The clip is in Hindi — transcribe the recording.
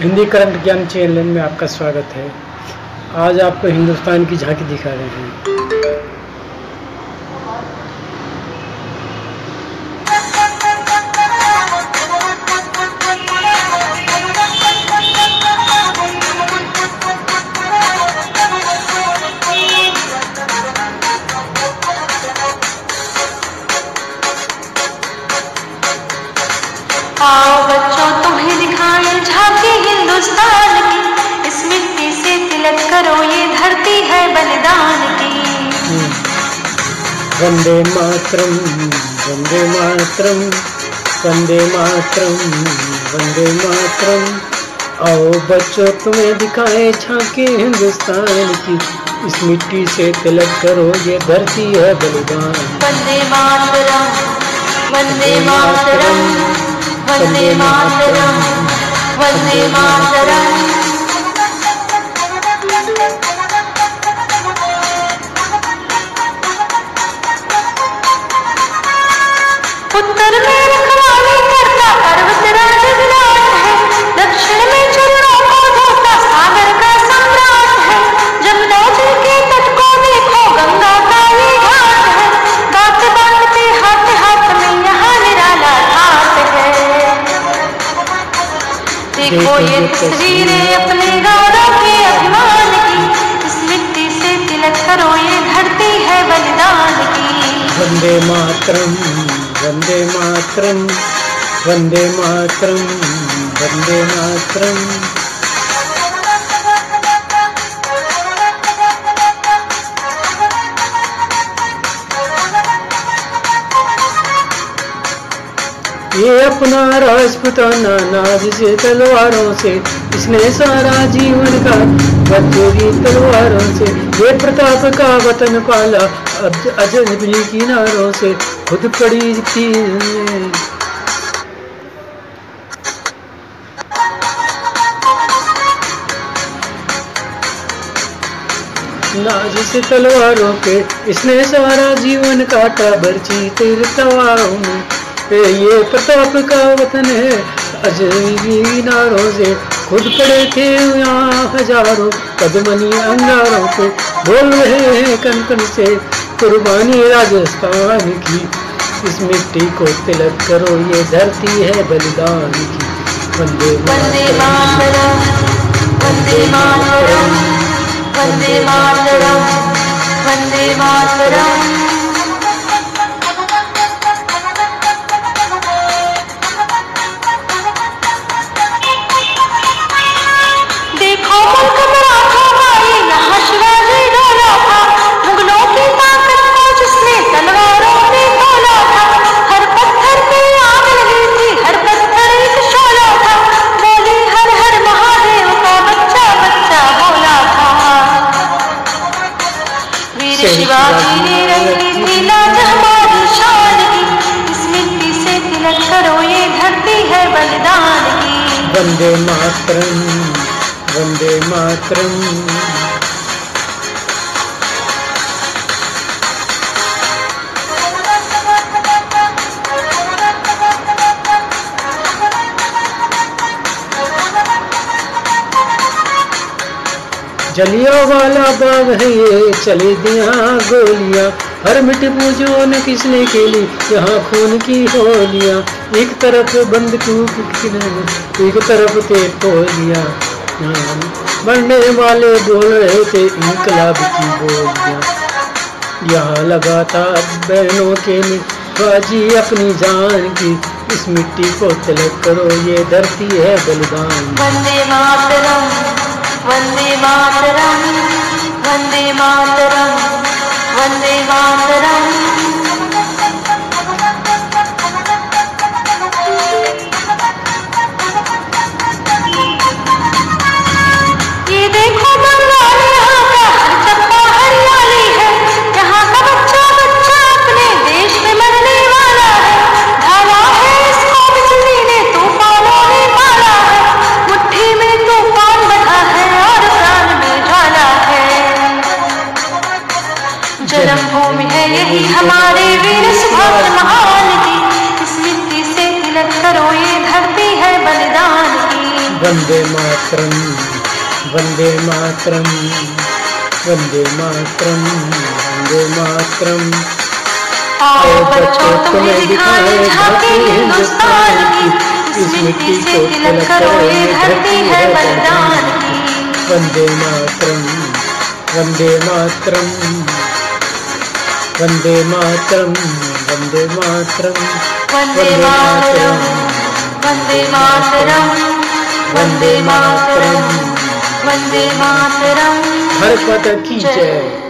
हिंदी करंट ज्ञान चैनल में आपका स्वागत है। आज आपको हिंदुस्तान की झांकी दिखा रहे हैं। हिंदुस्तान की। इस मिट्टी से तिलक करो ये धरती है बलिदान की। वंदे मातरम वंदे मातरम वंदे मातरम वंदे मातरम। आओ बच्चों तुम्हें दिखाए झांकी हिंदुस्तान की। इस मिट्टी से तिलक करो ये धरती है बलिदान। वंदे मातरम वंदे मातरम वंदे मातरम। वंदे मातरम। उत्तर में देखो ये तस्वीरें अपने गौरव के अभिमान की। इस मिट्टी से तिलक करो ये धरती है बलिदान की। वंदे मातरम वंदे मातरम वंदे मातरम वंदे मातरम। ये अपना राजपुताना नाज से तलवारों से, इसने सारा जीवन का बचोरी तलवारों से। ये प्रताप का वतन पाला अजनबी किनारों से, खुद पड़ी थी नाज से तलवारों के इसने सारा जीवन काटा, बर्ची तेरे तवारों में। ये प्रताप का वतन है। अजनबी नारों से खुद पड़े थे यहाँ हज़ारों कदमनी अंगारों पे। बोल रहे हैं कन कन से कुर्बानी राजस्थान की। इस मिट्टी को तिलक करो ये धरती है बलिदान की। वंदे मातरम वंदे मातरम वंदे मातरम। बलिदान की। वंदे मातरम वंदे मातरम। जलिया वाला बाग है ये चले दिया गोलियाँ। हर मिट पूजो न किसने खेली यहाँ खून की होलियाँ। एक तरफ़ बंदूक किनारे, एक तरफ़ थे हाँ, मरने वाले बोल रहे थे इनकलाब की बोलियाँ। यहाँ लगाता बहनों के में बाजी अपनी जान की इस मिट्टी को तिलक करो ये धरती है बलिदान। वंदे मातरम वंदे मातरम वंदे मातरम। वंदे मातरम लम्हों में है यही हमारे वीर सुभाष महान की इस से तिलक करो ये धरती है बलिदान की वंदे मातरम वंदे मातरम वंदे मातरम वंदे मातरम। आओ बच्चों तुम्हें दिखाए झांकी हिंदुस्तान की। स्मृति से तिलक करो ये धरती है बलिदान। की। वंदे मातरम वंदे मातरम। वंदे मातरं वंदे मातरं वंदे मातरं वंदे मातरं वंदे मातरं वंदे मातरं भारत माता की जय।